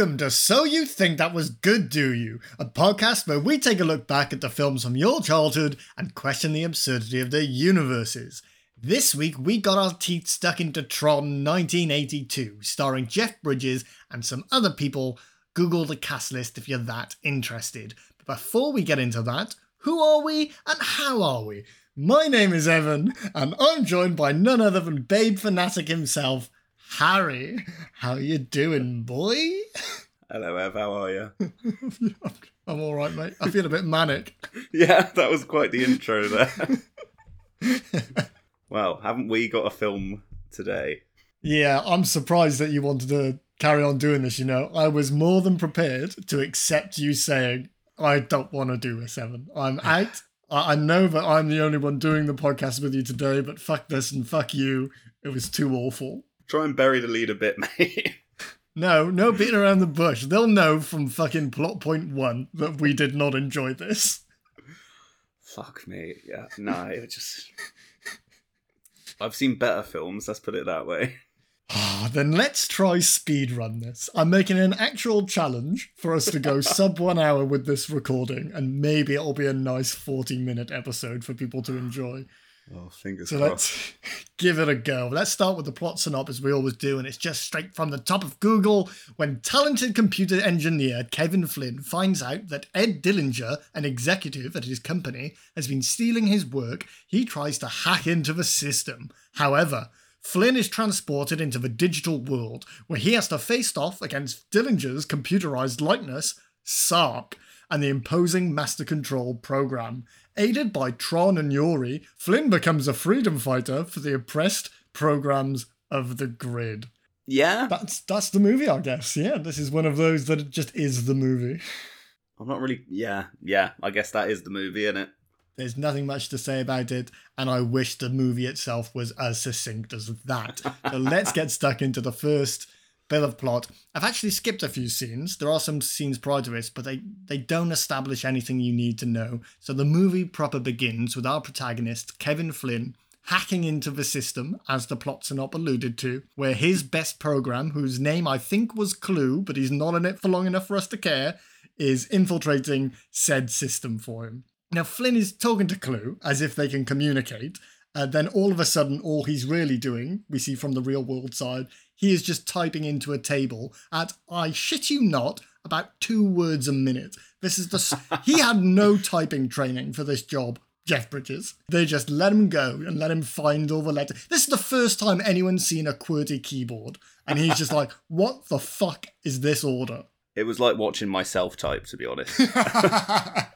Welcome to So You Think That Was Good, Do You? A podcast where we take a look back at the films from your childhood and question the absurdity of their universes. This week we got our teeth stuck into Tron 1982, starring Jeff Bridges and some other people. Google the cast list if you're that interested. But before we get into that, who are we and how are we? My name is Evan, and I'm joined by none other than Babe Fanatic himself, Harry, how you doing, boy? Hello, Ev. How are you? I'm all right, mate. I feel a bit manic. yeah, that was quite the intro there. well, haven't we got a film today? Yeah, I'm surprised that you wanted to carry on doing this. You know, I was more than prepared to accept you saying I don't want to do a seven. I'm out. I know that I'm the only one doing the podcast with you today, but fuck this and fuck you. It was too awful. Try and bury the lead a bit, mate. No, no beating around the bush. They'll know from fucking plot point one that we did not enjoy this. Fuck me. Yeah, no, it was just. I've seen better films, let's put it that way. Ah, then let's try speedrun this. I'm making an actual challenge for us to go sub one hour with this recording, and maybe it'll be a nice 40 minute episode for people to enjoy. Oh, fingers so crossed. let's give it a go. Let's start with the plot synopsis we always do, and it's just straight from the top of Google. When talented computer engineer Kevin Flynn finds out that Ed Dillinger, an executive at his company, has been stealing his work, he tries to hack into the system. However, Flynn is transported into the digital world, where he has to face off against Dillinger's computerized likeness, Sark, and the imposing Master Control program. Aided by Tron and Yori, Flynn becomes a freedom fighter for the oppressed programs of the grid. Yeah? That's that's the movie, I guess. Yeah, this is one of those that just is the movie. I'm not really. Yeah, yeah, I guess that is the movie, isn't it? There's nothing much to say about it, and I wish the movie itself was as succinct as that. so let's get stuck into the first bit of plot. I've actually skipped a few scenes. There are some scenes prior to this, but they, they don't establish anything you need to know. So the movie proper begins with our protagonist, Kevin Flynn, hacking into the system, as the plot synop alluded to, where his best program, whose name I think was Clu, but he's not in it for long enough for us to care, is infiltrating said system for him. Now, Flynn is talking to Clu as if they can communicate. Uh, then all of a sudden, all he's really doing, we see from the real world side, he is just typing into a table at, I shit you not, about two words a minute. This is the. he had no typing training for this job, Jeff Bridges. They just let him go and let him find all the letters. This is the first time anyone's seen a QWERTY keyboard. And he's just like, what the fuck is this order? It was like watching myself type, to be honest. I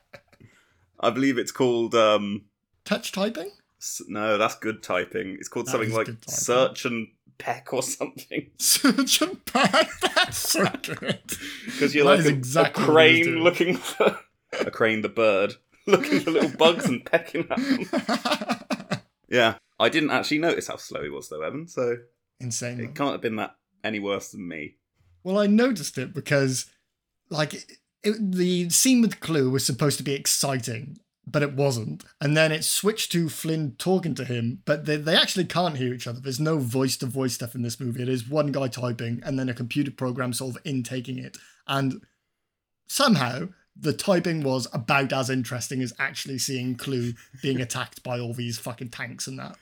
believe it's called. um Touch typing? No, that's good typing. It's called That something like search and peck or something. Search and peck. That's so good. Because you're That like a, exactly a what he was crane looking for a crane, the bird, looking for little bugs and pecking at them. Yeah, I didn't actually notice how slow he was though, Evan. So Insane. it can't have been that any worse than me. Well, I noticed it because, like, it, the scene with Clu was supposed to be exciting, but it wasn't. And then it switched to Flynn talking to him, but they, they actually can't hear each other. There's no voice to voice stuff in this movie. It is one guy typing and then a computer program sort of intaking it. And somehow the typing was about as interesting as actually seeing Clu being attacked by all these fucking tanks and that.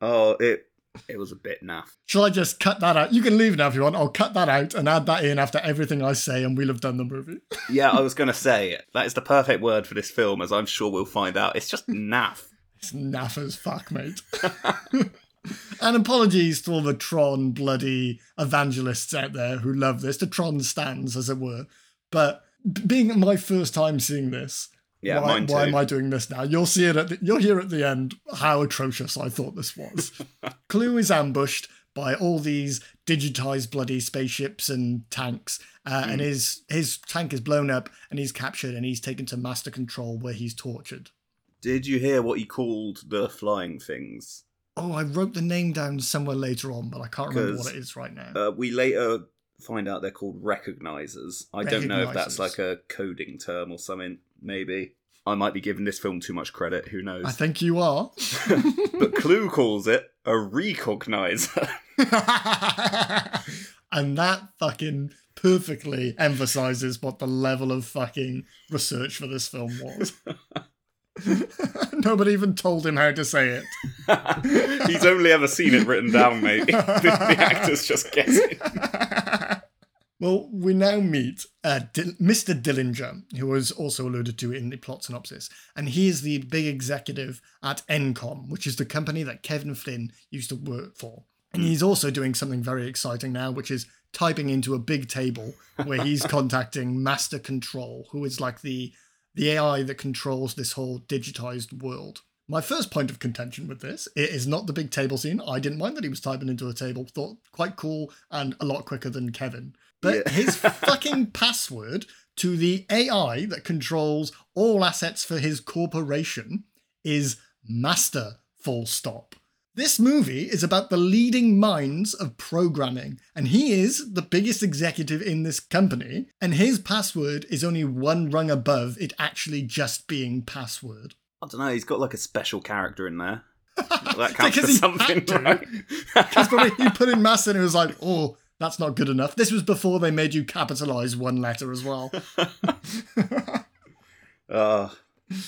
Oh, it it was a bit naff. Shall I just cut that out? You can leave now if you want. I'll cut that out and add that in after everything I say, and we'll have done the movie. Yeah, I was gonna say that is the perfect word for this film, as I'm sure we'll find out. It's just naff. It's naff as fuck, mate. and apologies to all the Tron bloody evangelists out there who love this, the Tron stands, as it were. But being my first time seeing this, Yeah, why, mine too. why am I doing this now? You'll see it at the, you'll hear at the end how atrocious I thought this was. Clu is ambushed by all these digitized bloody spaceships and tanks, uh, and his his tank is blown up, and he's captured, and he's taken to master control where he's tortured. Did you hear what he called the flying things? Oh, I wrote the name down somewhere later on, but I can't remember what it is right now. Uh, we later find out they're called recognizers. I don't know if that's like a coding term or something. Maybe I might be giving this film too much credit. Who knows? I think you are. but Clu calls it a recognizer. and that fucking perfectly emphasizes what the level of fucking research for this film was. Nobody even told him how to say it. He's only ever seen it written down, mate. the, the actor's just guessing. Well, we now meet uh, D- Mr. Dillinger, who was also alluded to in the plot synopsis, and he is the big executive at Encom, which is the company that Kevin Flynn used to work for. And he's also doing something very exciting now, which is typing into a big table where he's contacting Master Control, who is like the the AI that controls this whole digitized world. My first point of contention with this it is not the big table scene. I didn't mind that he was typing into a table. Thought quite cool and a lot quicker than Kevin. But yeah. his fucking password to the AI that controls all assets for his corporation is master full stop. This movie is about the leading minds of programming, and he is the biggest executive in this company, and his password is only one rung above it actually just being password. I don't know, he's got like a special character in there. that counts for something, right? Because he put in mass and he was like, oh, that's not good enough. This was before they made you capitalize one letter as well. uh,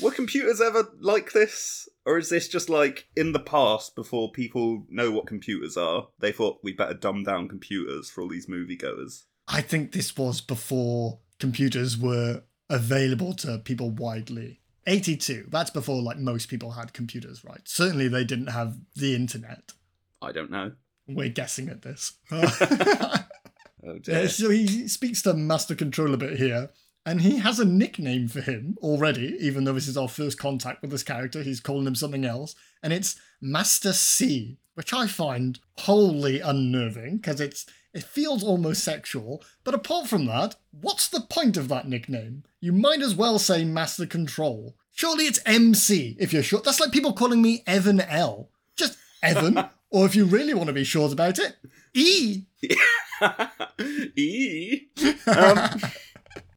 were computers ever like this? Or is this just like in the past before people know what computers are? They thought we better dumb down computers for all these moviegoers. I think this was before computers were available to people widely. 82, that's before like most people had computers, right? Certainly they didn't have the internet. I don't know. We're guessing at this. oh dear. so he speaks to Master Control a bit here. And he has a nickname for him already, even though this is our first contact with this character. He's calling him something else. And it's Master C, which I find wholly unnerving because it's it feels almost sexual. But apart from that, what's the point of that nickname? You might as well say Master Control. Surely it's MC if you're short. That's like people calling me Evan L. Just Evan, or if you really want to be short about it, E. e. Um,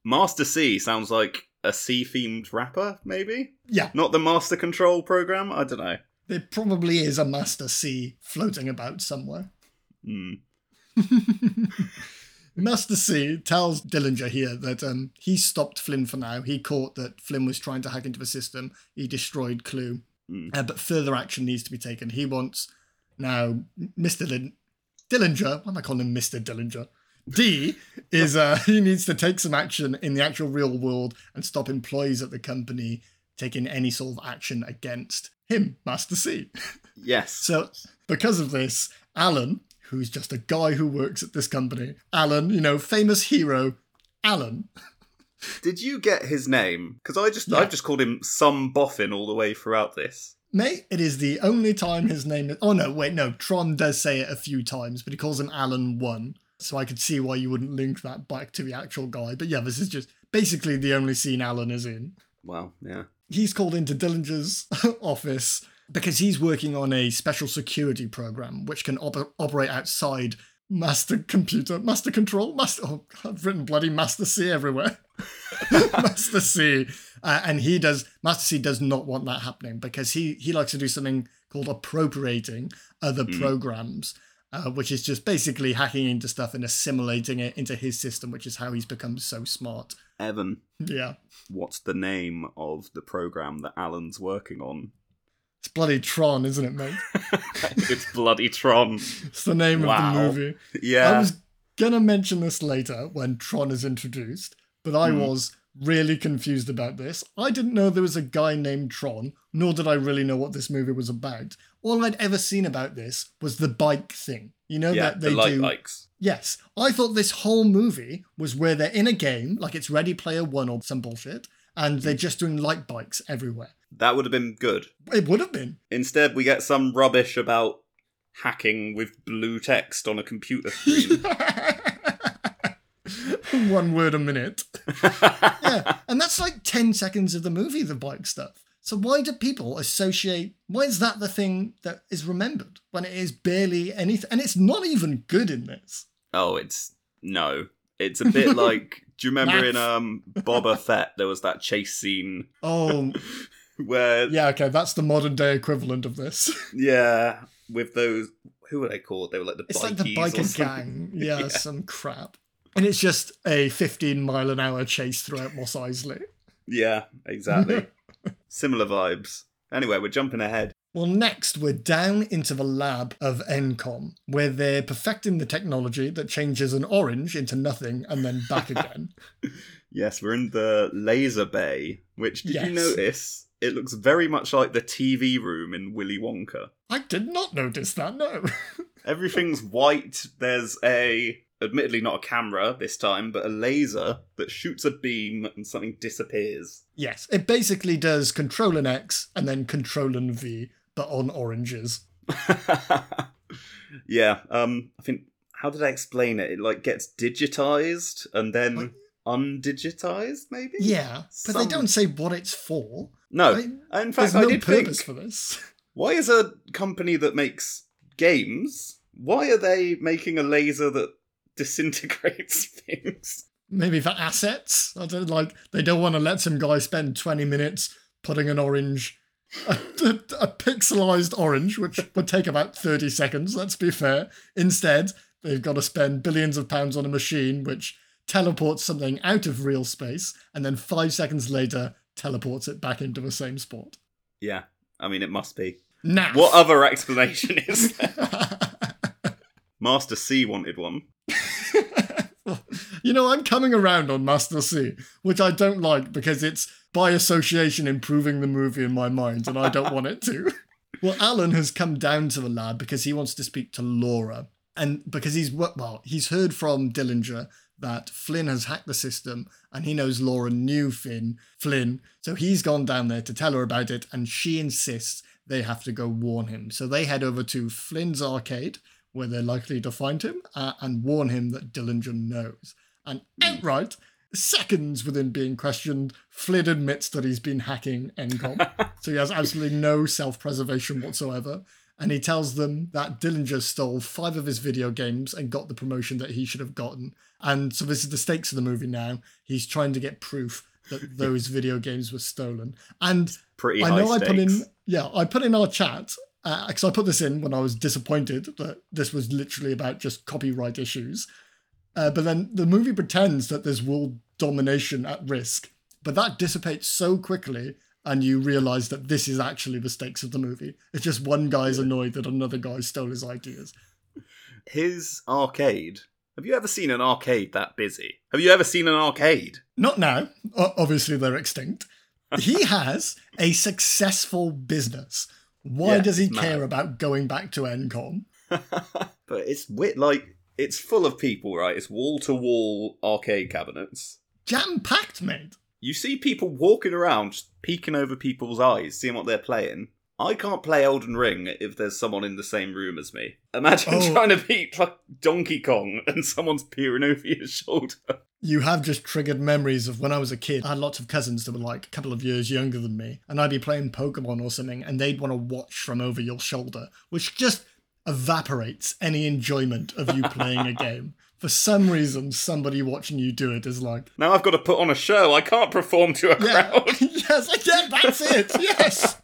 Master C sounds like a C themed rapper, maybe? Yeah. Not the Master Control program? I don't know. There probably is a Master C floating about somewhere. Hmm. Master C tells Dillinger here that um, he stopped Flynn for now. He caught that Flynn was trying to hack into the system. He destroyed Clu. Mm. Uh, but further action needs to be taken. He wants now Mr. Lin- Dillinger. Why am I calling him Mr. Dillinger? D is uh, he needs to take some action in the actual real world and stop employees at the company taking any sort of action against him, Master C. Yes. so because of this, Alan, who's just a guy who works at this company, Alan, you know, famous hero, Alan. Did you get his name? Because I just Yeah. I've just called him some boffin all the way throughout this. Mate, it is the only time his name is. Oh no, wait, no. Tron does say it a few times, but he calls him Alan One. So I could see why you wouldn't link that back to the actual guy. But yeah, this is just basically the only scene Alan is in. Well, yeah. He's called into Dillinger's office because he's working on a special security program which can op- operate outside Master Computer, Master Control, Master. Oh, I've written bloody Master C everywhere. Master C, uh, and he does. Master C does not want that happening because he he likes to do something called appropriating other Mm. programs. Uh, which is just basically hacking into stuff and assimilating it into his system, which is how he's become so smart. Evan, Yeah. what's the name of the program that Alan's working on? It's bloody Tron, isn't it, mate? it's bloody Tron. It's the name Wow. of the movie. Yeah. I was gonna mention this later when Tron is introduced, but I Hmm. was really confused about this. I didn't know there was a guy named Tron, nor did I really know what this movie was about. All I'd ever seen about this was the bike thing. You know yeah, that they the light do. bikes. Yes, I thought this whole movie was where they're in a game, like it's Ready Player One or some bullshit, and they're mm. just doing light bikes everywhere. That would have been good. It would have been. Instead, we get some rubbish about hacking with blue text on a computer screen. One word a minute. yeah, and that's like 10 seconds of the movie, the bike stuff. So why do people associate, why is that the thing that is remembered when it is barely anything? And it's not even good in this. oh, it's no. It's a bit like. Do you remember in um Boba Fett there was that chase scene Oh, where yeah, okay, that's the modern day equivalent of this. yeah with those who were they called? They were like the It's bikies like the biker gang. Yeah, Yeah. some crap. And it's just a 15 mile an hour chase throughout Mos Eisley. Yeah, exactly. Similar vibes. Anyway, we're jumping ahead. Well, next, we're down into the lab of Encom, where they're perfecting the technology that changes an orange into nothing and then back again. Yes, we're in the laser bay, which did Yes. you notice? It looks very much like the TV room in Willy Wonka. I did not notice that, no. Everything's white. There's a, admittedly not a camera this time, but a laser that shoots a beam and something disappears. yes, it basically does Control and X and then Control and V, but on oranges. yeah, um, I think, how did I explain it? It like gets digitized and then Like- undigitized, maybe? Yeah, but they don't say what it's for. No. I- In fact, I no did purpose think, for this. why is a company that makes games, why are they making a laser that disintegrates things? Maybe for assets. I don't like. They don't want to let some guy spend 20 minutes putting an orange, a, a pixelized orange, which would take about 30 seconds. Let's be fair. Instead, they've got to spend billions of pounds on a machine which teleports something out of real space, and then five seconds later teleports it back into the same spot. Yeah, I mean, it must be. Now, What other explanation is there? Master C wanted one. you know, I'm coming around on Master C, which I don't like because it's by association improving the movie in my mind, and I don't want it to. Well, Alan has come down to the lab because he wants to speak to Laura, and because he's well, he's heard from Dillinger that Flynn has hacked the system, and he knows Laura knew Finn Flynn, so he's gone down there to tell her about it, and she insists they have to go warn him. So they head over to Flynn's arcade, where they're likely to find him, uh, and warn him that Dillinger knows. And outright, seconds within being questioned, Flynn admits that he's been hacking Encom. so he has absolutely no self preservation whatsoever. And he tells them that Dillinger stole five of his video games and got the promotion that he should have gotten. And so this is the stakes of the movie now. He's trying to get proof that those video games were stolen. And Pretty I high know I put in, yeah, I put in our chat because I put this in when I was disappointed that this was literally about just copyright issues. Uh, but then the movie pretends that there's world domination at risk, but that dissipates so quickly, and you realize that this is actually the stakes of the movie. It's just one guy's annoyed that another guy stole his ideas. His arcade. Have you ever seen an arcade that busy? Have you ever seen an arcade? Not now. O- obviously, they're extinct. He has a successful business. Why Yeah, does he mad. care about going back to Encom? but it's wit like it's full of people, right? It's wall to wall arcade cabinets. Jam packed, mate. You see people walking around, just peeking over people's eyes, seeing what they're playing. I can't play Elden Ring if there's someone in the same room as me. Imagine Oh. trying to beat like Donkey Kong and someone's peering over your shoulder. You have just triggered memories of when I was a kid. I had lots of cousins that were like a couple of years younger than me, and I'd be playing Pokemon or something, and they'd want to watch from over your shoulder, which just evaporates any enjoyment of you playing a game. For some reason, somebody watching you do it is like, Now I've got to put on a show. I can't perform to a yeah, crowd. yes, yeah, that's it, yes.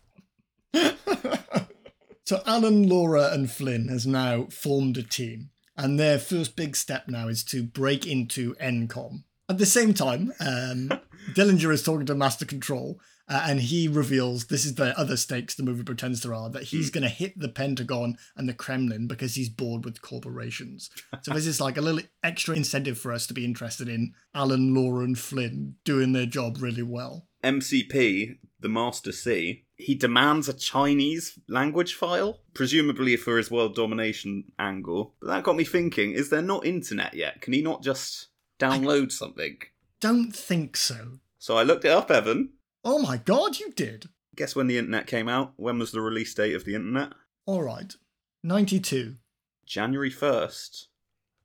so Alan, Laura, and Flynn has now formed a team, and their first big step now is to break into Encom. At the same time, um, Dillinger is talking to Master Control, uh, and he reveals this is the other stakes the movie pretends there are that he's going to hit the Pentagon and the Kremlin because he's bored with corporations. So this is like a little extra incentive for us to be interested in Alan, Laura, and Flynn doing their job really well. MCP, the Master C, he demands a Chinese language file, presumably for his world domination angle. But that got me thinking: is there not internet yet? Can he not just download something? Don't think so. So I looked it up, Evan. Oh my god, you did. Guess when the internet came out? When was the release date of the internet? All right. 92. January 1st,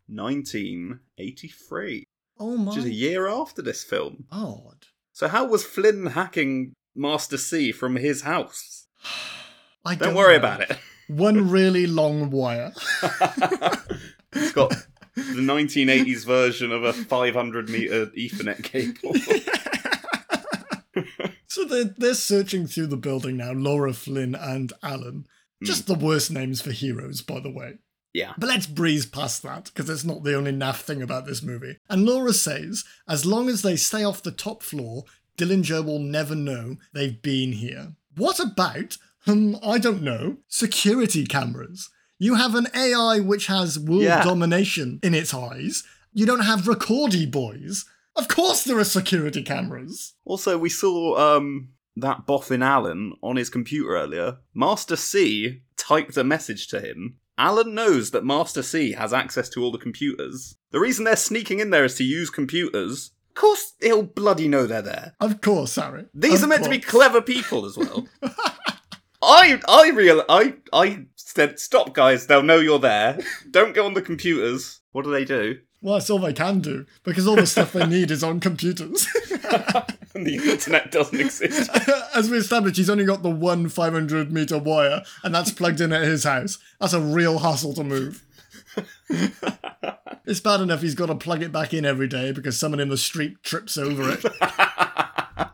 1983. Oh my Which is a year after this film. Odd. So how was Flynn hacking Master C from his house? I Don't don't worry know. about it. One really long wire. it's got the 1980s version of a 500 meter Ethernet cable. so they're, they're searching through the building now Laura, Flynn, and Alan. Just the worst names for heroes, by the way. Yeah. But let's breeze past that because it's not the only naff thing about this movie. And Laura says, as long as they stay off the top floor, Dillinger will never know they've been here. What about, um, I don't know, security cameras? You have an AI which has world Yeah. domination in its eyes. You don't have recordy boys. Of course there are security cameras. Also, we saw um that boffin Alan on his computer earlier. Master C typed a message to him. Alan knows that Master C has access to all the computers. The reason they're sneaking in there is to use computers. Of course, he'll bloody know they're there. Of course, Harry. These Of are meant to be clever people as well. I I real I I said stop guys, they'll know you're there. Don't go on the computers. What do they do? Well, that's all they can do because all the stuff they need is on computers. the internet doesn't exist. As we established, he's only got the one 500 meter wire, and that's plugged in at his house. That's a real hassle to move. it's bad enough he's got to plug it back in every day because someone in the street trips over it.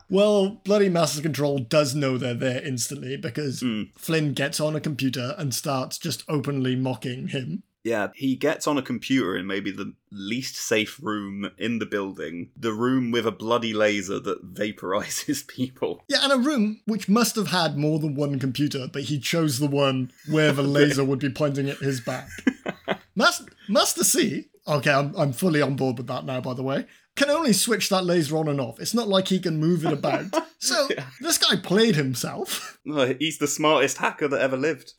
well, bloody Master Control does know they're there instantly because hmm. Flynn gets on a computer and starts just openly mocking him. Yeah, he gets on a computer in maybe the least safe room in the building, the room with a bloody laser that vaporizes people. Yeah, and a room which must have had more than one computer, but he chose the one where the laser would be pointing at his back. Master, Master C, okay, I'm, I'm fully on board with that now, by the way, can only switch that laser on and off. It's not like he can move it about. So this guy played himself. Oh, he's the smartest hacker that ever lived.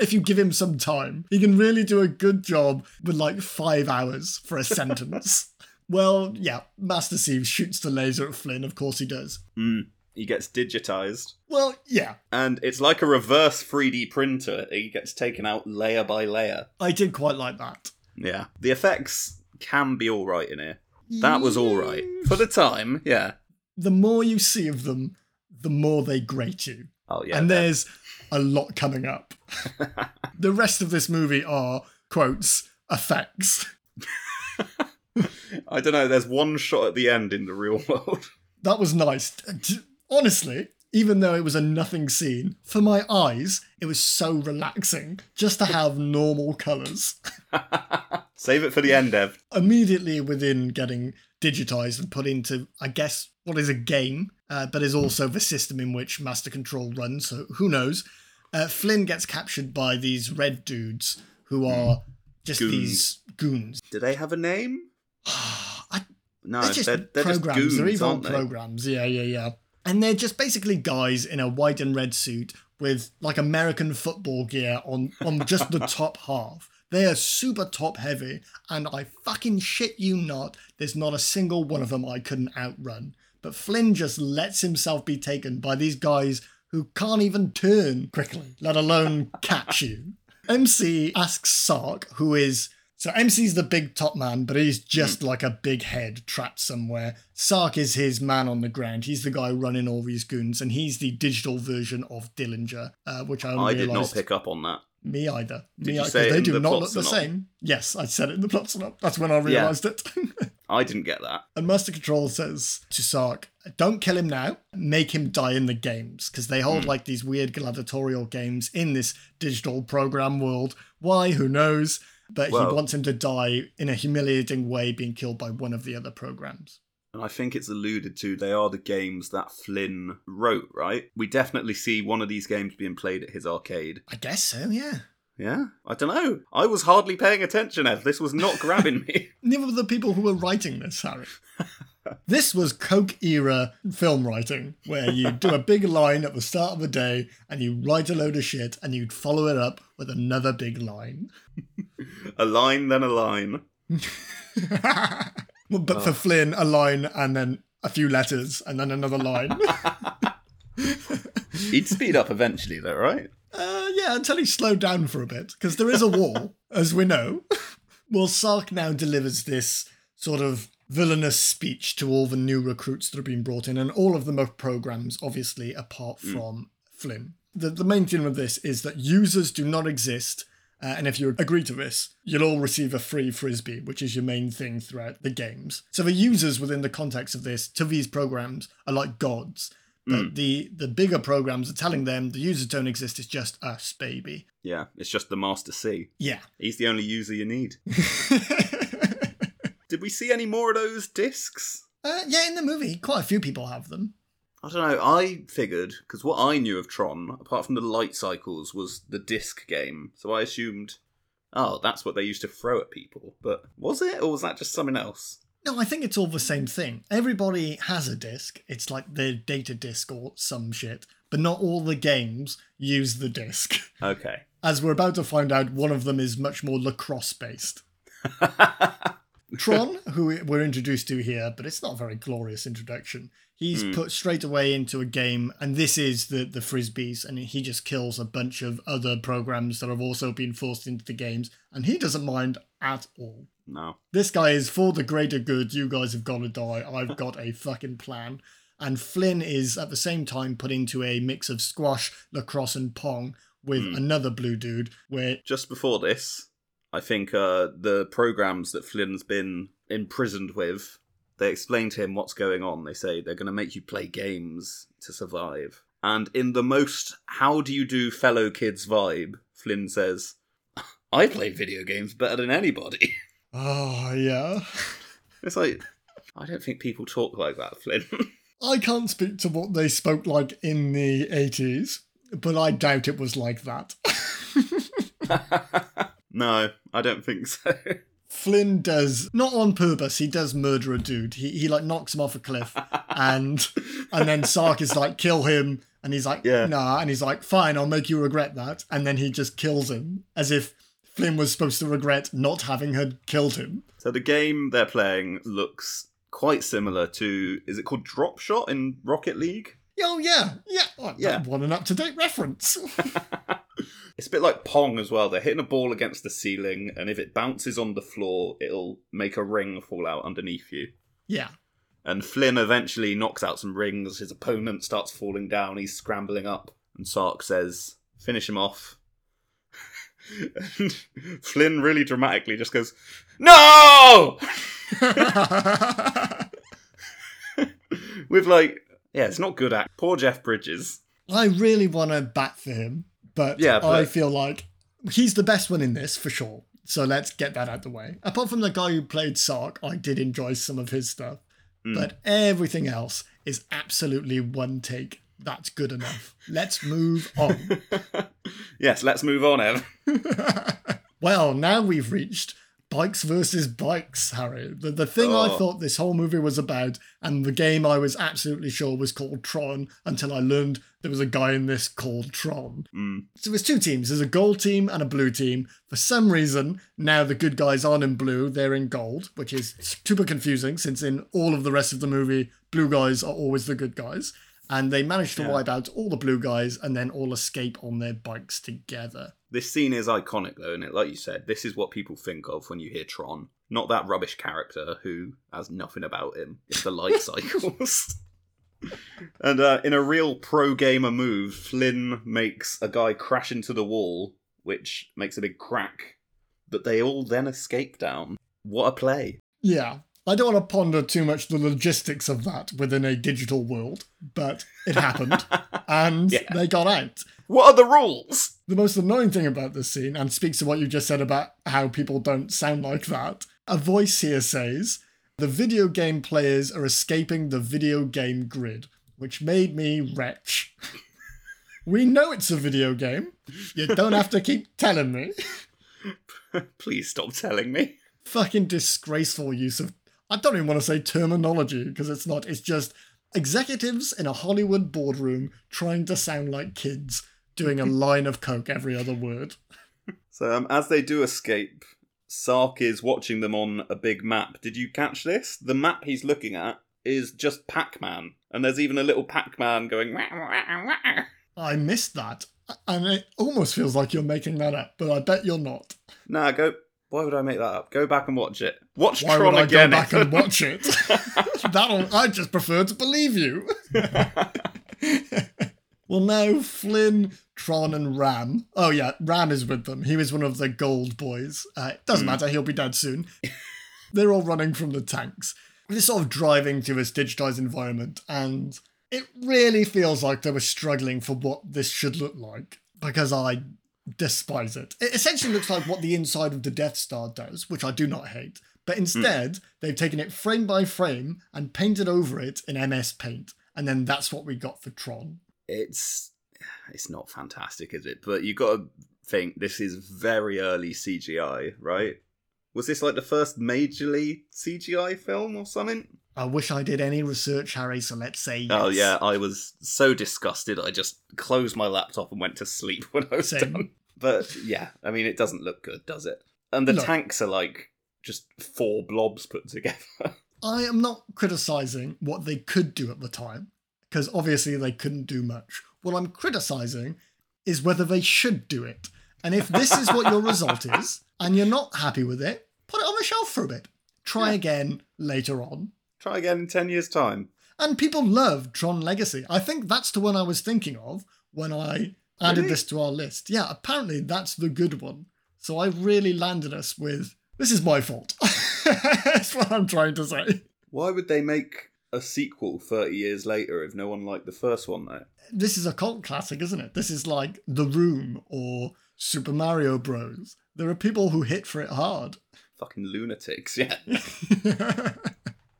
If you give him some time, he can really do a good job with like five hours for a sentence. well, yeah, Master C shoots the laser at Flynn, of course he does. Mm, he gets digitized. Well, yeah, And it's like a reverse 3D printer. He gets taken out layer by layer. I did quite like that. Yeah. The effects can be alright in here. That was alright. For the time, yeah. the more you see of them, the more they grate you. Oh, yeah. and there's a lot coming up. the rest of this movie are, quotes, effects. I don't know, there's one shot at the end in the real world. That was nice. Honestly, even though it was a nothing scene, for my eyes, it was so relaxing just to have normal colours. Save it for the end, Ev. Immediately within getting digitized and put into, I guess, what is a game, uh, but is also the system in which Master Control runs, so who knows. Uh, Flynn gets captured by these red dudes who are just Goons. these goons. Do they have a name? I, No, they're just they're, they're just programs. goons, they're evil aren't they? programs. Yeah, yeah, yeah. And they're just basically guys in a white and red suit with like American football gear on on just the top half. They are super top heavy, and I fucking shit you not, there's not a single one of them I couldn't outrun. But Flynn just lets himself be taken by these guys who can't even turn quickly, let alone catch you. MC asks Sark, who is so MC's the big top man, but he's just like a big head trapped somewhere. Sark is his man on the ground. He's the guy running all these goons, and he's the digital version of Dillinger, uh, which I only I did not pick up on that. Me either. Did Me either, they do the not look the same. Yes, I said it in the plot synopsis. That's when I realized it. I didn't get that. And Master Control says to Sark, don't kill him now, make him die in the games. Because they hold hmm. like these weird gladiatorial games in this digital program world. Why? Who knows? But Well- he wants him to die in a humiliating way, being killed by one of the other programs. And I think it's alluded to they are the games that Flynn wrote, right? We definitely see one of these games being played at his arcade. I guess so, yeah. Yeah? I don't know. I was hardly paying attention. This was not grabbing me. Neither were the people who were writing this, Harry. this was Coke era film writing, where you do a big line at the start of the day and you write a load of shit and you'd follow it up with another big line. a line, then a line. Well, but for oh. Flynn, a line and then a few letters and then another line. He'd speed up eventually, though, right? Uh, yeah, until he slowed down for a bit, because there is a wall, as we know. well, Sark now delivers this sort of villainous speech to all the new recruits that have been brought in, and all of them are programs, obviously, apart from Flynn. The, the main theme of this is that users do not exist. Uh, and if you agree to this, you'll all receive a free frisbee, which is your main thing throughout the games. So the users within the context of this to these programs are like gods But the the bigger programs are telling them the users don't exist. It's just us, baby. Yeah, it's just the Master C. Yeah. He's the only user you need. Did we see any more of those discs? Uh, yeah, in the movie, quite a few people have them. I don't know. I figured because what I knew of Tron, apart from the light cycles, was the disc game. So I assumed, oh, that's what they used to throw at people. But was it, or was that just something else? No, I think it's all the same thing. Everybody has a disc. It's like their data disc or some shit. But not all the games use the disc. Okay. As we're about to find out, one of them is much more lacrosse based. Tron, who we're introduced to here, but it's not a very glorious introduction. He's Hmm. put straight away into a game, and this is the the frisbees, and he just kills a bunch of other programs that have also been forced into the games, and he doesn't mind at all. No. This guy is for the greater good. You guys have got to die. I've got a fucking plan. And Flynn is at the same time put into a mix of squash, lacrosse, and pong with Hmm. another blue dude. Where Just before this, I think uh, the programs that Flynn's been imprisoned with, they explain to him what's going on. They say they're going to make you play games to survive. And in the most how do you do fellow kids vibe, Flynn says, I play video games better than anybody. oh yeah, It's like, I don't think people talk like that, Flynn. I can't speak to what they spoke like in the eighties, but I doubt it was like that. no, I don't think so. Flynn does not on purpose. He does murder a dude. He he like knocks him off a cliff, and and then Sark is like kill him, and he's like Yeah. nah, and he's like fine, I'll make you regret that, and then he just kills him as if Flynn was supposed to regret not having had killed him. So the game they're playing looks quite similar to is it called Drop Shot in Rocket League? Oh yeah, yeah, oh, Yeah. What an up to date reference. It's a bit like Pong as well. They're hitting a ball against the ceiling, and if it bounces on the floor, it'll make a ring fall out underneath you. yeah, And Flynn eventually knocks out some rings. His opponent starts falling down. He's scrambling up, and Sark says, "Finish him off." And Flynn really dramatically just goes, "No!" With like, yeah, it's not good act. Poor Jeff Bridges. I really want to bat for him, but Yeah, I feel like he's the best one in this for sure. So let's get that out the way. Apart from the guy who played Sark, I did enjoy some of his stuff, Mm. but everything else is absolutely one take. That's good enough. Let's move on. yes, let's move on, Ev. well, now we've reached bikes versus bikes, Harry. The, the thing I Oh. thought this whole movie was about, and the game I was absolutely sure was called Tron until I learned there was a guy in this called Tron. Mm. So there's two teams. There's a gold team and a blue team. For some reason, now the good guys aren't in blue, they're in gold, which is super confusing since in all of the rest of the movie, blue guys are always the good guys. And they manage to Yeah. wipe out all the blue guys and then all escape on their bikes together. This scene is iconic, though, isn't it? Like you said, this is what people think of when you hear Tron. Not that rubbish character who has nothing about him. It's the light cycles. and uh, in a real pro gamer move, Flynn makes a guy crash into the wall, which makes a big crack. But they all then escape down. What a play! Yeah. I don't want to ponder too much the logistics of that within a digital world, but it happened and Yeah. they got out. What are the rules? The most annoying thing about this scene, and speaks to what you just said about how people don't sound like that, a voice here says, The video game players are escaping the video game grid, which made me retch. we know it's a video game. You don't have to keep telling me. Please stop telling me. Fucking disgraceful use of. I don't even want to say terminology because it's not. It's just executives in a Hollywood boardroom trying to sound like kids doing a line of coke every other word. So, um, as they do escape, Sark is watching them on a big map. Did you catch this? The map he's looking at is just Pac Man, and there's even a little Pac Man going. "Wah, wah, wah." I missed that. And it almost feels like you're making that up, but I bet you're not. Nah, go. Why would I make that up? Go back and watch it. Watch Why Tron would I again. go back and watch it? That'll I just prefer to believe you. well now Flynn, Tron and Ram. Oh yeah, Ram is with them. He was one of the gold boys. Uh, it doesn't matter, he'll be dead soon. They're all running from the tanks. They're sort of driving to this digitized environment and It really feels like they were struggling for what this should look like because I despise it. It essentially looks like what the inside of the Death Star does, which I do not hate. But hmm. instead, they've taken it frame by frame and painted over it in MS Paint. And then that's what we got for Tron. It's it's not fantastic, is it? But you got to think this is very early CGI, right? Was this like the first majorly CGI film or something? I wish I did any research, Harry, so let's say oh, yes. Oh yeah, I was so disgusted. I just closed my laptop and went to sleep when I was Same. done. But yeah, I mean, it doesn't look good, does it? And the No. tanks are like just four blobs put together. I am not criticizing what they could do at the time, because obviously they couldn't do much. What I'm criticizing is whether they should do it. And if this is what your result is, and you're not happy with it, put it on the shelf for a bit. Try Yeah. again later on. Try again in ten years' time. And people love Tron Legacy. I think that's the one I was thinking of when I added Really? this to our list. Yeah, apparently that's the good one. So I really landed us with this is my fault. that's what I'm trying to say. Why would they make a sequel thirty years later if no one liked the first one? Though This is a cult classic, isn't it? This is like The Room or Super Mario Bros. There are people who hit for it hard. fucking lunatics. Yeah.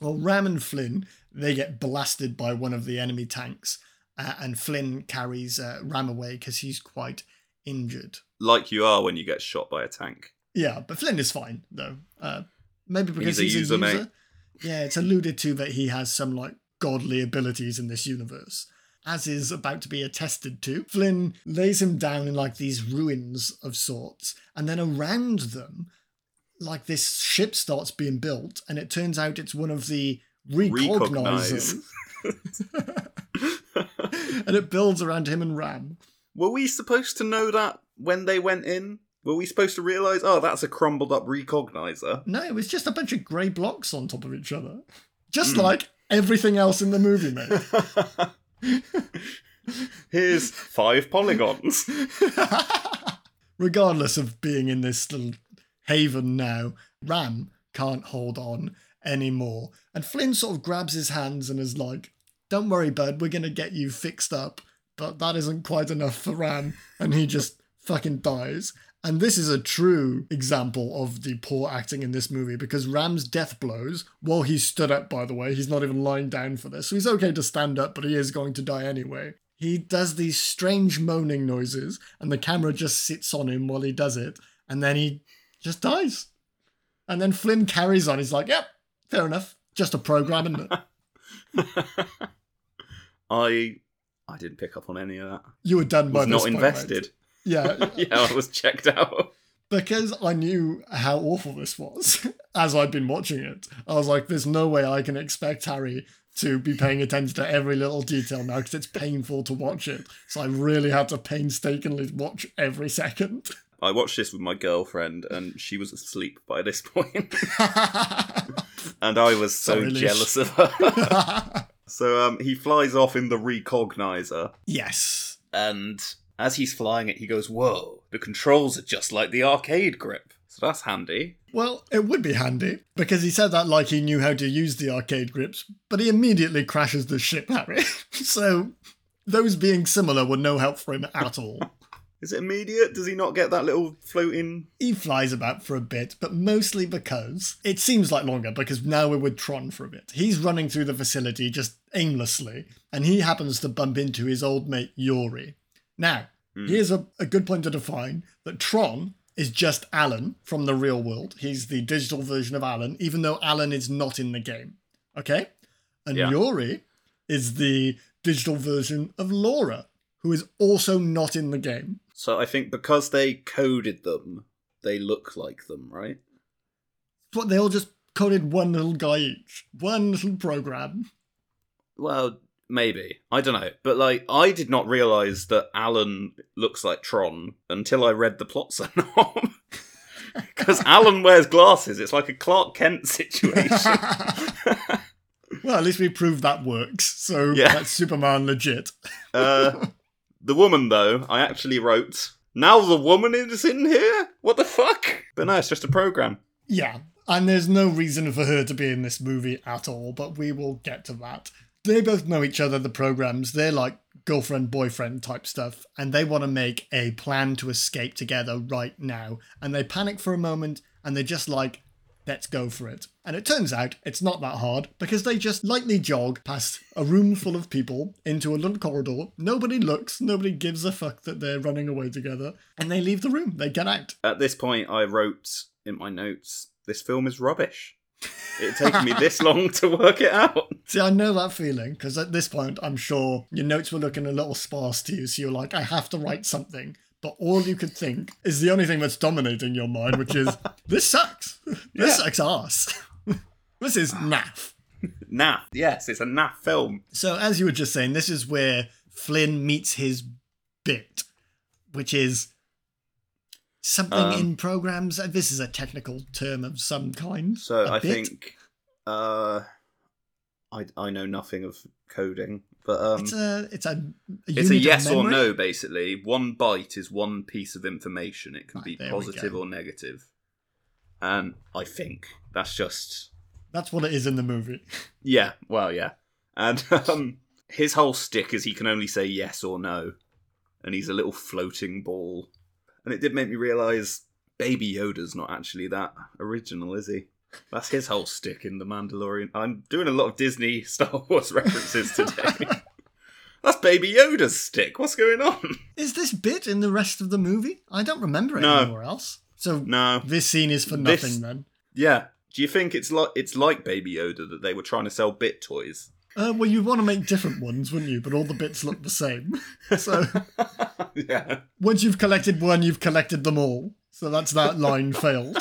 well, Ram and Flynn, they get blasted by one of the enemy tanks, uh, and Flynn carries uh, Ram away because he's quite injured. like you are when you get shot by a tank. Yeah, but Flynn is fine though. Uh, maybe because He's he's, a a user, user. mate. Yeah, it's alluded to that he has some like godly abilities in this universe. As is about to be attested to, Flynn lays him down in like these ruins of sorts, and then around them, like this ship starts being built, and it turns out it's one of the recognizers, and it builds around him and Ram. Were we supposed to know that when they went in? Were we supposed to realise, oh, that's a crumbled up recognizer? No, it was just a bunch of grey blocks on top of each other, just Hmm. like everything else in the movie, mate. Here's five polygons. Regardless of being in this little haven now, Ram can't hold on anymore. And Flynn sort of grabs his hands and is like, Don't worry, bud, we're going to get you fixed up. But that isn't quite enough for Ram, and he just fucking dies. And this is a true example of the poor acting in this movie because Ram's death blows while he's stood up, by the way. He's not even lying down for this. So he's okay to stand up, but he is going to die anyway. He does these strange moaning noises, and the camera just sits on him while he does it, and then he just dies. And then Flynn carries on. He's like, yep, fair enough. Just a program, isn't it? I I didn't pick up on any of that. You were done by Was not point, invested. right? Yeah, yeah, I was checked out. because I knew how awful this was as I'd been watching it. I was like, there's no way I can expect Harry to be paying attention to every little detail now because it's painful to watch it. So I really had to painstakingly watch every second. I watched this with my girlfriend, and she was asleep by this point, and I was so Sorry, jealous of her. so um, he flies off in the recognizer, yes. and as he's flying it, he goes, "Whoa! The controls are just like the arcade grip." So that's handy. Well, it would be handy because he said that like he knew how to use the arcade grips, but he immediately crashes the ship, Harry. so those being similar were no help for him at all. Is it immediate? Does he not get that little floating? He flies about for a bit, but mostly because it seems like longer because now we're with Tron for a bit. He's running through the facility just aimlessly, and he happens to bump into his old mate Yuri. Now, Hmm. here's a, a good point to define that Tron is just Alan from the real world. He's the digital version of Alan, even though Alan is not in the game. Okay? And Yeah. Yuri is the digital version of Laura, who is also not in the game. So I think because they coded them, they look like them, right? But they all just coded one little guy each, one little program. Well, maybe. I don't know. But like I did not realize that Alan looks like Tron until I read the plot synopsis. Cuz Alan wears glasses. It's like a Clark Kent situation. well, at least we proved that works. So Yeah. that's Superman legit. uh the woman though, I actually wrote now the woman is in here? What the fuck? But no, it's just a program. Yeah, and there's no reason for her to be in this movie at all, but we will get to that they both know each other, the programs. They're like girlfriend, boyfriend type stuff. And they want to make a plan to escape together right now. And they panic for a moment and they're just like, let's go for it. And it turns out it's not that hard because they just lightly jog past a room full of people into a little corridor. Nobody looks, nobody gives a fuck that they're running away together. And they leave the room, they get out. At this point, I wrote in my notes, this film is rubbish. It taken me this long to work it out. See, I know that feeling because at this point, I'm sure your notes were looking a little sparse to you. So you're like, I have to write something. But all you could think is the only thing that's dominating your mind, which is, this sucks. This Yeah. sucks ass. this is naff. Naff. Yes, it's a naff film. So, as you were just saying, this is where Flynn meets his bit, which is something Um, in programs. uh, This is a technical term of some kind. So I bit? think uh I I know nothing of coding, but um it's a it's a, a it's a yes or no basically. One byte is one piece of information. It can Right, be positive or. And I think that's just That's what it is in the movie. yeah, well, yeah. And um his whole stick is he can only say yes or no. And he's a little floating ball. And it did make me realize Baby Yoda's not actually that original, is he? That's his whole stick in The Mandalorian. I'm doing a lot of Disney Star Wars references today. That's Baby Yoda's stick. What's going on? Is this bit in the rest of the movie? I don't remember it No. anywhere else. So No. this scene is for This- nothing then. Yeah. Do you think it's like it's like Baby Yoda that they were trying to sell bit toys? Uh, well, you'd want to make different ones, wouldn't you? But all the bits look the same. So yeah. once you've collected one, you've collected them all. So that's that line failed.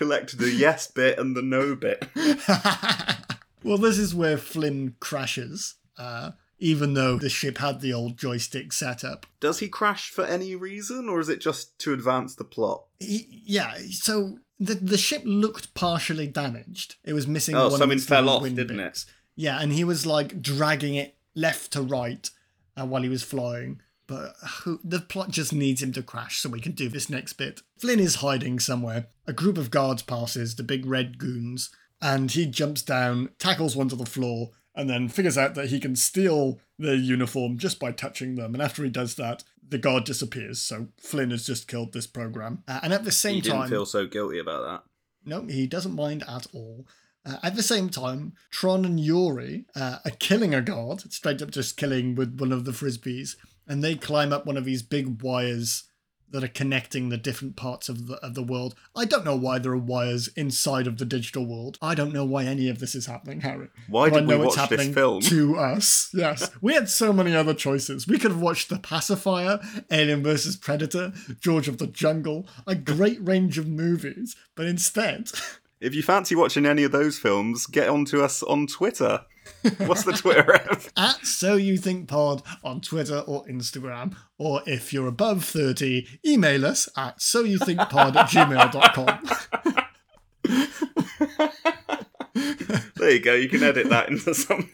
Collect the yes bit and the no bit. well, this is where Flynn crashes, uh, even though the ship had the old joystick setup. Does he crash for any reason, or is it just to advance the plot? He, yeah, so the the ship looked partially damaged. It was missing. Oh, one of something its fell off, didn't it? bits. Yeah, and he was like dragging it left to right uh, while he was flying. But the plot just needs him to crash so we can do this next bit. Flynn is hiding somewhere. A group of guards passes, the big red goons, and he jumps down, tackles one to the floor, and then figures out that he can steal their uniform just by touching them. And after he does that, the guard disappears. So Flynn has just killed this program. Uh, and at the same He didn't time, feel so guilty about that. no, he doesn't mind at all. Uh, at the same time, Tron and Yori uh, are killing a guard, straight up just killing with one of the frisbees, and they climb up one of these big wires that are connecting the different parts of the of the world. I don't know why there are wires inside of the digital world. I don't know why any of this is happening, Harry. Why But I did we know it's watch this happening film? to us. Yes, we had so many other choices. We could have watched The Pacifier, Alien vs Predator, George of the Jungle, a great range of movies, but instead. If you fancy watching any of those films, get onto us on Twitter. What's the Twitter ref? at So You Think Pod on Twitter or Instagram. Or if you're above 30, email us at so you think pod at gmail.com. There you go. You can edit that into something.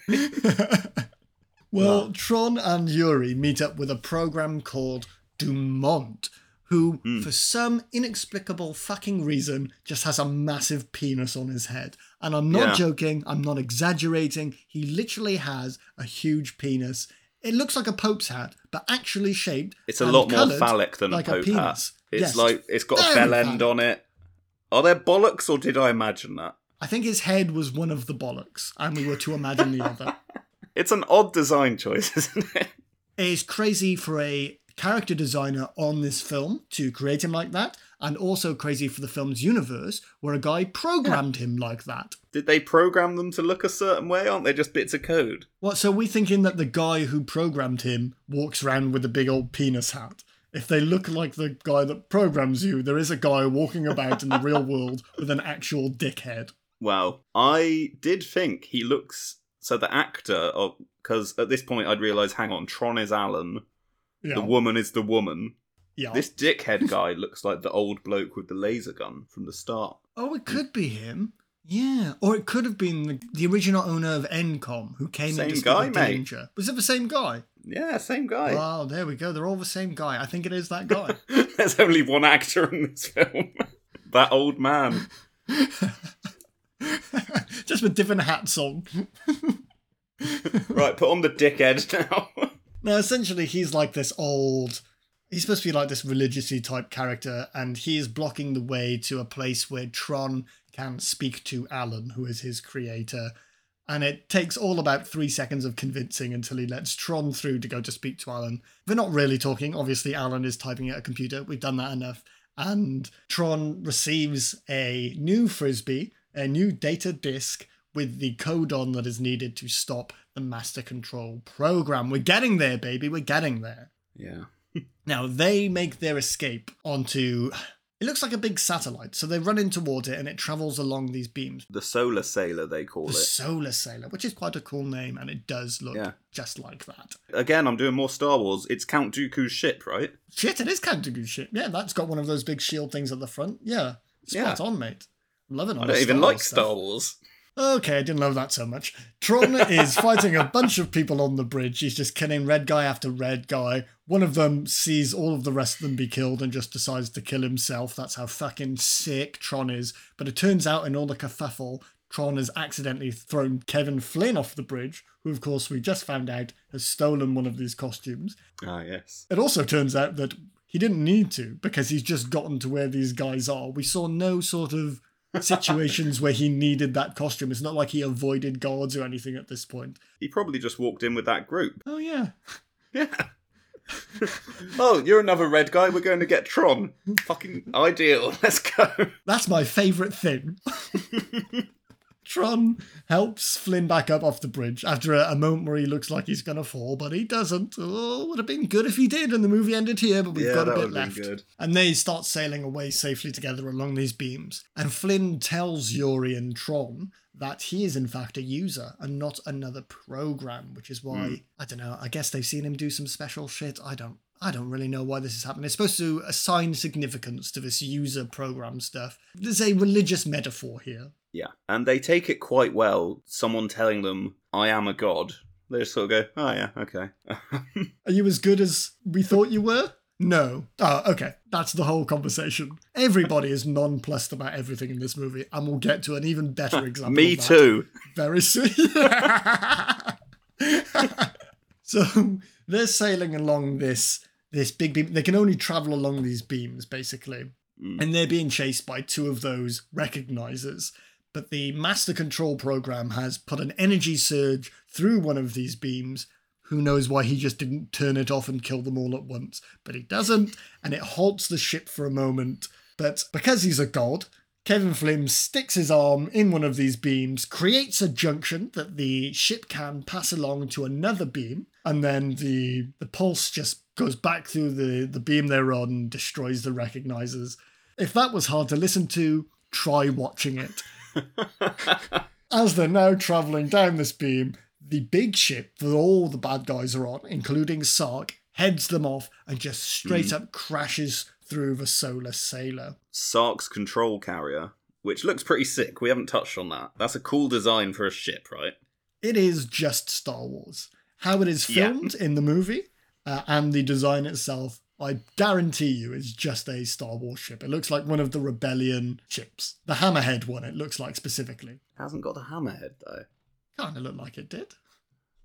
well, Tron and Yori meet up with a program called Dumont, who, hmm. for some inexplicable fucking reason, just has a massive penis on his head. And I'm not Yeah. joking, I'm not exaggerating. He literally has a huge penis. It looks like a Pope's hat, but actually shaped. It's a and lot more phallic than like a a Pope penis. hat. It's Yes, like it's got a bell end phallic. on it. Are there bollocks, or did I imagine that? I think his head was one of the bollocks, and we were to imagine the other. It's an odd design choice, isn't it? It is crazy for a character designer on this film to create him like that, and also crazy for the film's universe, where a guy programmed him like that. Did they program them to look a certain way? Aren't they just bits of code? What? So we thinking that the guy who programmed him walks around with a big old penis hat. If they look like the guy that programs you, there is a guy walking about in the real world with an actual dickhead. Well, I did think he looks. So the actor, oh, because at this point I'd realised, hang on, Tron is Alan, Yeah, the woman is the woman. yeah. This dickhead guy looks like the old bloke with the laser gun from the start. Oh, it could be him. Yeah, or it could have been the, the original owner of Encom who came Same and discovered guy, mate. danger. Was it the same guy? Yeah, same guy. Wow, there we go. They're all the same guy. I think it is that guy. There's only one actor in this film. that old man. Just with different hats on. right, put on the dickhead now. Now, essentially, he's like this old. He's supposed to be like this religiously type character, and he is blocking the way to a place where Tron can speak to Alan, who is his creator. And it takes all about three seconds of convincing until he lets Tron through to go to speak to Alan. They're not really talking. Obviously, Alan is typing at a computer. We've done that enough. And Tron receives a new frisbee, a new data disk with the codon that is needed to stop the master control program. We're getting there, baby. We're getting there. yeah. Now they make their escape onto. It looks like a big satellite, so they run in towards it and it travels along these beams. The solar sailor, they call The it. Solar Sailor, which is quite a cool name, and it does look Yeah. just like that. Again, I'm doing more Star Wars. It's Count Dooku's ship, right? Shit, it is Count Dooku's ship. Yeah, that's got one of those big shield things at the front. Yeah, spot Yeah. on, mate. I'm loving all I don't even Star like Wars Star. Wars. Okay, I didn't love that so much. Tron is fighting a bunch of people on the bridge. He's just killing red guy after red guy. One of them sees all of the rest of them be killed and just decides to kill himself. That's how fucking sick Tron is. But it turns out in all the kerfuffle, Tron has accidentally thrown Kevin Flynn off the bridge, who, of course, we just found out has stolen one of these costumes. Ah, yes. It also turns out that he didn't need to because he's just gotten to where these guys are. We saw no sort of situations where he needed that costume. It's not like he avoided guards or anything at this point. He probably just walked in with that group. Oh, yeah. Yeah. oh, you're another red guy. We're going to get Tron. Fucking ideal. Let's go. That's my favourite thing. Tron helps Flynn back up off the bridge after a, a moment where he looks like he's going to fall, but he doesn't. Oh, would have been good if he did, and the movie ended here, but we've yeah, got a bit left. good. And they start sailing away safely together along these beams. And Flynn tells Yori and Tron that he is in fact a user and not another program, which is why I don't know. I guess they've seen him do some special shit. I don't. I don't really know why this is happening. It's supposed to assign significance to this user program stuff. There's a religious metaphor here. Yeah. And they take it quite well. Someone telling them, I am a god. They just sort of go, oh, yeah, okay. Are you as good as we thought you were? No. Oh, okay. That's the whole conversation. Everybody is nonplussed about everything in this movie, and we'll get to an even better example. Me too. Very soon. so they're sailing along this this big beam. They can only travel along these beams, basically, Mm. and they're being chased by two of those recognizers. But the master control program has put an energy surge through one of these beams. Who knows why he just didn't turn it off and kill them all at once? But he doesn't, and it halts the ship for a moment. But because he's a god, Kevin Flynn sticks his arm in one of these beams, creates a junction that the ship can pass along to another beam, and then the the pulse just goes back through the, the beam they're on destroys the recognizers. If that was hard to listen to, try watching it. As they're now traveling down this beam, the big ship that all the bad guys are on, including Sark, heads them off and just straight up crashes through the solar sailor. Sark's control carrier, which looks pretty sick. We haven't touched on that. That's a cool design for a ship, right? It is just Star Wars. How it is Yeah. filmed in the movie uh, and the design itself, I guarantee you, is just a Star Wars ship. It looks like one of the Rebellion ships. The Hammerhead one, it looks like specifically. hasn't got the hammerhead, though. Kind of looked like it did.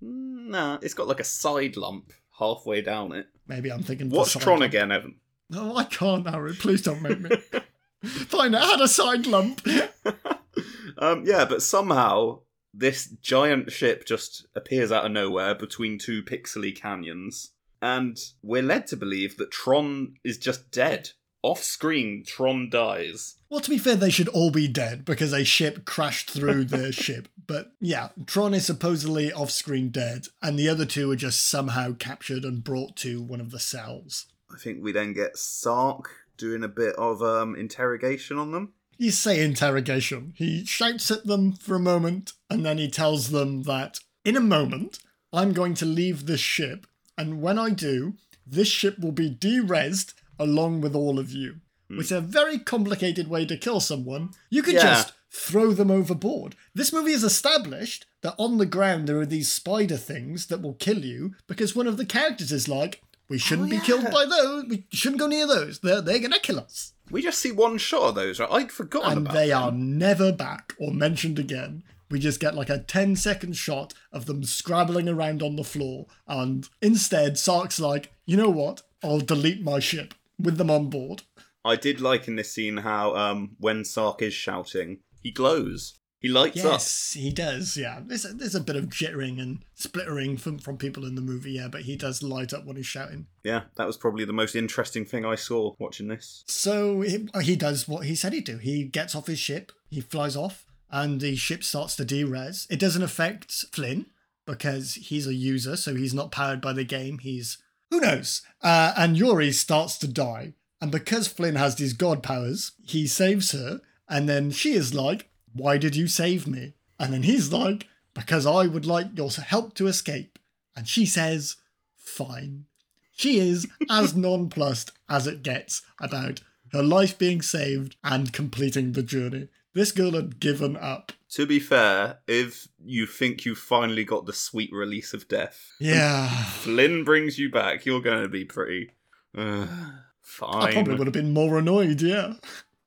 Nah, it's got like a side lump halfway down it. Maybe I'm thinking. Watch Tron lump. again, Evan. No, I can't, Aaron. Please don't make me. Fine, it had a side lump. um, yeah, but somehow this giant ship just appears out of nowhere between two pixely canyons, and we're led to believe that Tron is just dead. Off screen, Tron dies. Well, to be fair, they should all be dead because a ship crashed through their ship. But yeah, Tron is supposedly off screen dead, and the other two are just somehow captured and brought to one of the cells. I think we then get Sark doing a bit of um, interrogation on them. You say interrogation. He shouts at them for a moment, and then he tells them that in a moment, I'm going to leave this ship, and when I do, this ship will be de-resed along with all of you. Hmm. Which is a very complicated way to kill someone. You could Yeah. just throw them overboard. This movie has established that on the ground there are these spider things that will kill you because one of the characters is like, we oh, shouldn't be killed by those. We shouldn't go near those. They're, they're going to kill us We just see one shot of those, right? I'd forgotten and about they them. are never back or mentioned again. We just get like a 10 second shot of them scrabbling around on the floor. And instead, Sark's like, you know what? I'll delete my ship with them on board. I did like in this scene how um, when Sark is shouting, he glows. He lights up. Yes, he does. Yeah, there's a, there's a bit of jittering and splittering from, from people in the movie. Yeah, but he does light up when he's shouting. Yeah, that was probably the most interesting thing I saw watching this. So he, he does what he said he'd do. He gets off his ship, he flies off, and the ship starts to derez. It doesn't affect Flynn because he's a user, so he's not powered by the game. He's who knows. Uh, and Yori starts to die, and because Flynn has these god powers, he saves her, and then she is like, "Why did you save me?" And then he's like, "Because I would like your help to escape." And she says, "Fine." She is as nonplussed as it gets about her life being saved and completing the journey. This girl had given up. To be fair, if you think you finally got the sweet release of death, Yeah. Flynn brings you back, you're going to be pretty. Uh, fine. I probably would have been more annoyed, yeah.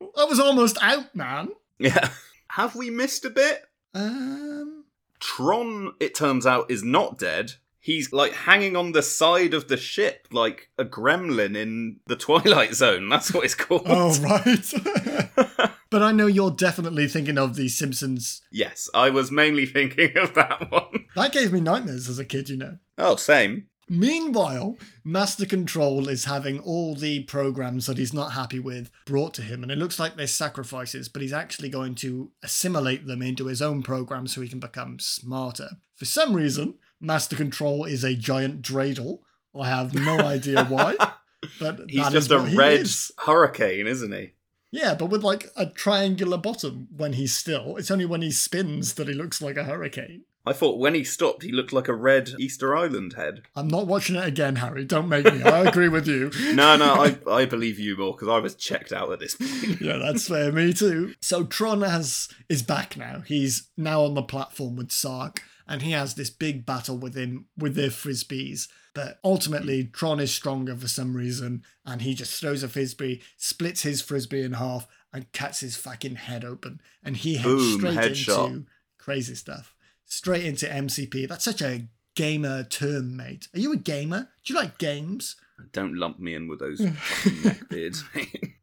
I was almost out, man. Yeah. Have we missed a bit? Um Tron, it turns out, is not dead. He's like hanging on the side of the ship, like a gremlin in the Twilight Zone. That's what it's called. Oh right. but I know you're definitely thinking of the Simpsons. yes, I was mainly thinking of that one. That gave me nightmares as a kid, you know. Oh, same. Meanwhile, Master Control is having all the programs that he's not happy with brought to him, and it looks like they're sacrifices, but he's actually going to assimilate them into his own program so he can become smarter. For some reason, Master Control is a giant dreidel. I have no idea why, but He's just a he red is. hurricane, isn't he? Yeah, but with like a triangular bottom when he's still. It's only when he spins that he looks like a hurricane. I thought when he stopped, he looked like a red Easter Island head. I'm not watching it again, Harry. Don't make me. I agree with you. No, no, I, I believe you more because I was checked out at this point. yeah, that's fair. Me too. So Tron has is back now. He's now on the platform with Sark, and he has this big battle with him with their frisbees. But ultimately, Tron is stronger for some reason, and he just throws a frisbee, splits his frisbee in half, and cuts his fucking head open. And he heads Boom, straight headshot. into crazy stuff. Straight into MCP. That's such a gamer term, mate. Are you a gamer? Do you like games? Don't lump me in with those neckbeards.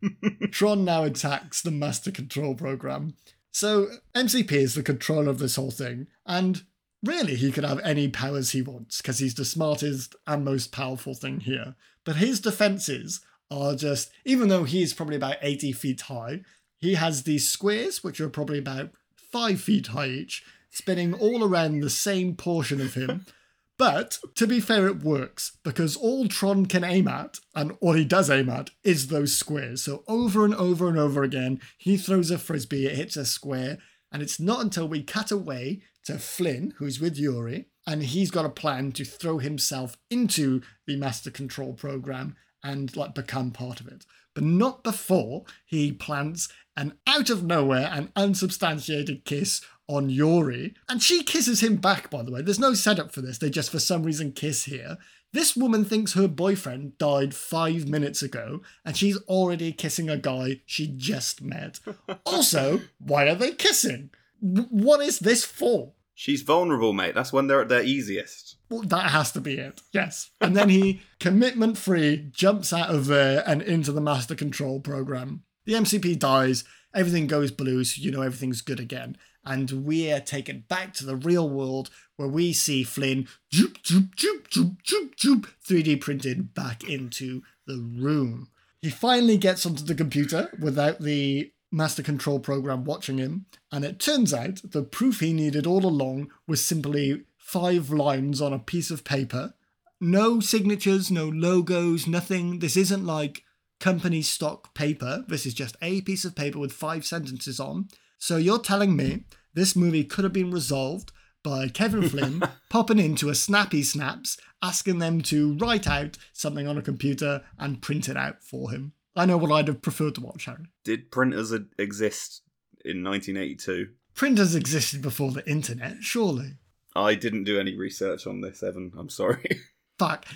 Tron now attacks the Master Control program. So MCP is the controller of this whole thing, and really he could have any powers he wants because he's the smartest and most powerful thing here. But his defenses are just, even though he's probably about 80 feet high, he has these squares which are probably about five feet high each, spinning all around the same portion of him. But to be fair, it works because all Tron can aim at, and all he does aim at, is those squares. So over and over and over again, he throws a frisbee, it hits a square, and it's not until we cut away to Flynn, who's with Yori, and he's got a plan to throw himself into the Master Control program and like become part of it. But not before he plants an out of nowhere and unsubstantiated kiss on Yori. And she kisses him back, by the way. There's no setup for this. They just, for some reason, kiss here. This woman thinks her boyfriend died five minutes ago, and she's already kissing a guy she just met. also, why are they kissing? W- What is this for? She's vulnerable, mate. That's when they're at their easiest. Well, that has to be it. Yes. And then he, commitment free, jumps out of there and into the master control program. The MCP dies, everything goes blue, so you know everything's good again. And we are taken back to the real world where we see Flynn joop, joop, joop, joop, joop, joop, 3D printed back into the room. He finally gets onto the computer without the master control program watching him, and it turns out the proof he needed all along was simply five lines on a piece of paper. No signatures, no logos, nothing. This isn't like company stock paper. This is just a piece of paper with five sentences on. So you're telling me this movie could have been resolved by Kevin Flynn popping into a Snappy Snaps, asking them to write out something on a computer and print it out for him. I know what I'd have preferred to watch, Harry. Did printers exist in 1982? Printers existed before the internet, surely. I didn't do any research on this, Evan. I'm sorry. Fuck.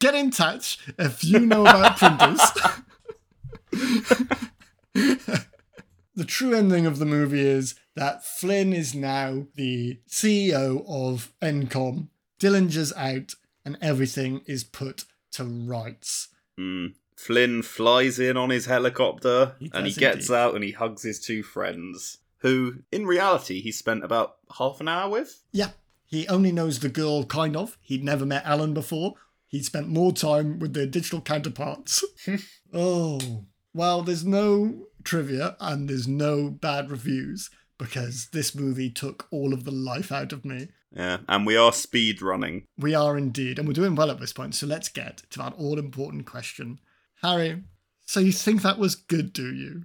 Get in touch if you know about printers. the true ending of the movie is that Flynn is now the CEO of Encom. Dillinger's out, and everything is put to rights. Mm. Flynn flies in on his helicopter He and he does gets indeed. out and he hugs his two friends, who, in reality, he spent about half an hour with. Yeah, he only knows the girl kind of. He'd never met Alan before. He'd spent more time with their digital counterparts. oh, well, there's no trivia and there's no bad reviews because this movie took all of the life out of me. Yeah, and we are speed running. We are indeed, and we're doing well at this point. So let's get to that all important question. Harry, so you think that was good, do you?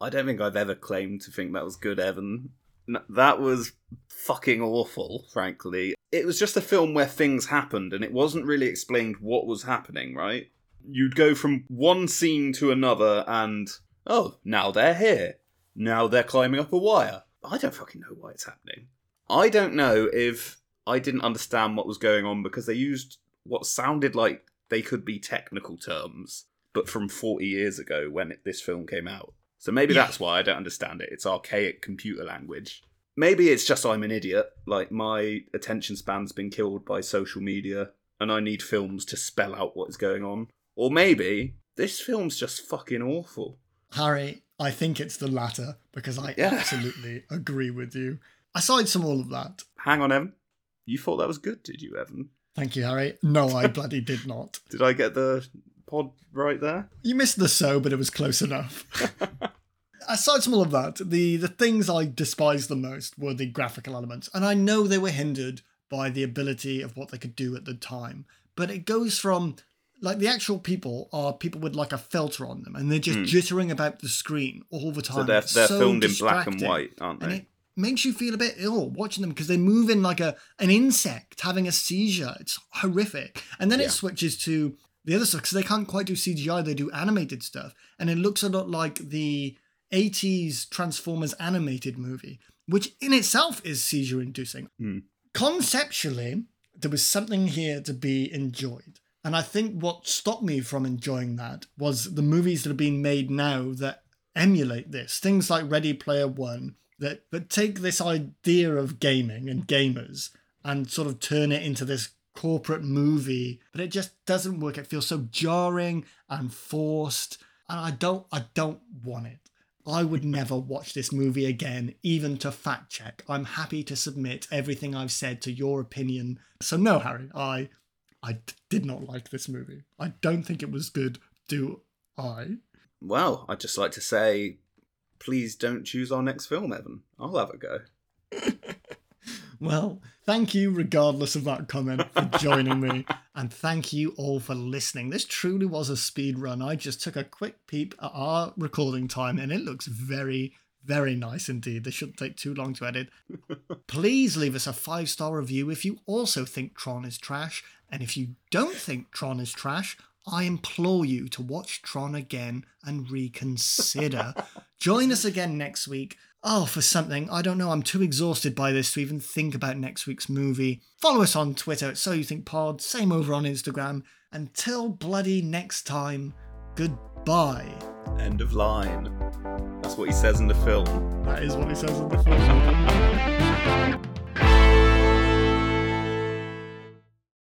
I don't think I've ever claimed to think that was good, Evan. N- that was fucking awful, frankly. It was just a film where things happened and it wasn't really explained what was happening, right? You'd go from one scene to another and, oh, now they're here. Now they're climbing up a wire. I don't fucking know why it's happening. I don't know if I didn't understand what was going on because they used what sounded like they could be technical terms, but from 40 years ago when it, this film came out. So maybe Yeah. that's why I don't understand it. It's archaic computer language. Maybe it's just I'm an idiot. Like my attention span's been killed by social media and I need films to spell out what is going on. Or maybe this film's just fucking awful. Harry, I think it's the latter because I Yeah. absolutely agree with you. Aside from all of that, Hang on, Evan. You thought that was good, did you, Evan? thank you, Harry. No, I bloody did not. Did I get the pod right there? You missed the so, but it was close enough. Aside from all of that, the, the things I despised the most were the graphical elements. And I know they were hindered by the ability of what they could do at the time. But it goes from like the actual people are people with like a filter on them and they're just Hmm. jittering about the screen all the time. So they're, they're so filmed in black and white, aren't they? And it makes you feel a bit ill watching them because they move in like a an insect having a seizure. It's horrific. And then Yeah. it switches to the other stuff because they can't quite do CGI, they do animated stuff. And it looks a lot like the 80s Transformers animated movie, which in itself is seizure inducing. Hmm. Conceptually, there was something here to be enjoyed. And I think what stopped me from enjoying that was the movies that are being made now that emulate this. Things like Ready Player One that that take this idea of gaming and gamers and sort of turn it into this corporate movie, but it just doesn't work. It feels so jarring and forced, and I don't I don't want it. I would never watch this movie again, even to fact check. I'm happy to submit everything I've said to your opinion. So no, Harry, I I d- did not like this movie. I don't think it was good. Do I? Well, I'd just like to say, please don't choose our next film, Evan. I'll have a go. Well, thank you, regardless of that comment, for joining me. And thank you all for listening. This truly was a speed run. I just took a quick peep at our recording time, and it looks very, very nice indeed. This shouldn't take too long to edit. Please leave us a five star review if you also think Tron is trash. And if you don't think Tron is trash, I implore you to watch Tron again and reconsider. Join us again next week. Oh, for something. I don't know. I'm too exhausted by this to even think about next week's movie. Follow us on Twitter at So You Think Pod. Same over on Instagram. Until bloody next time, goodbye. End of line. That's what he says in the film. That is what he says in the film.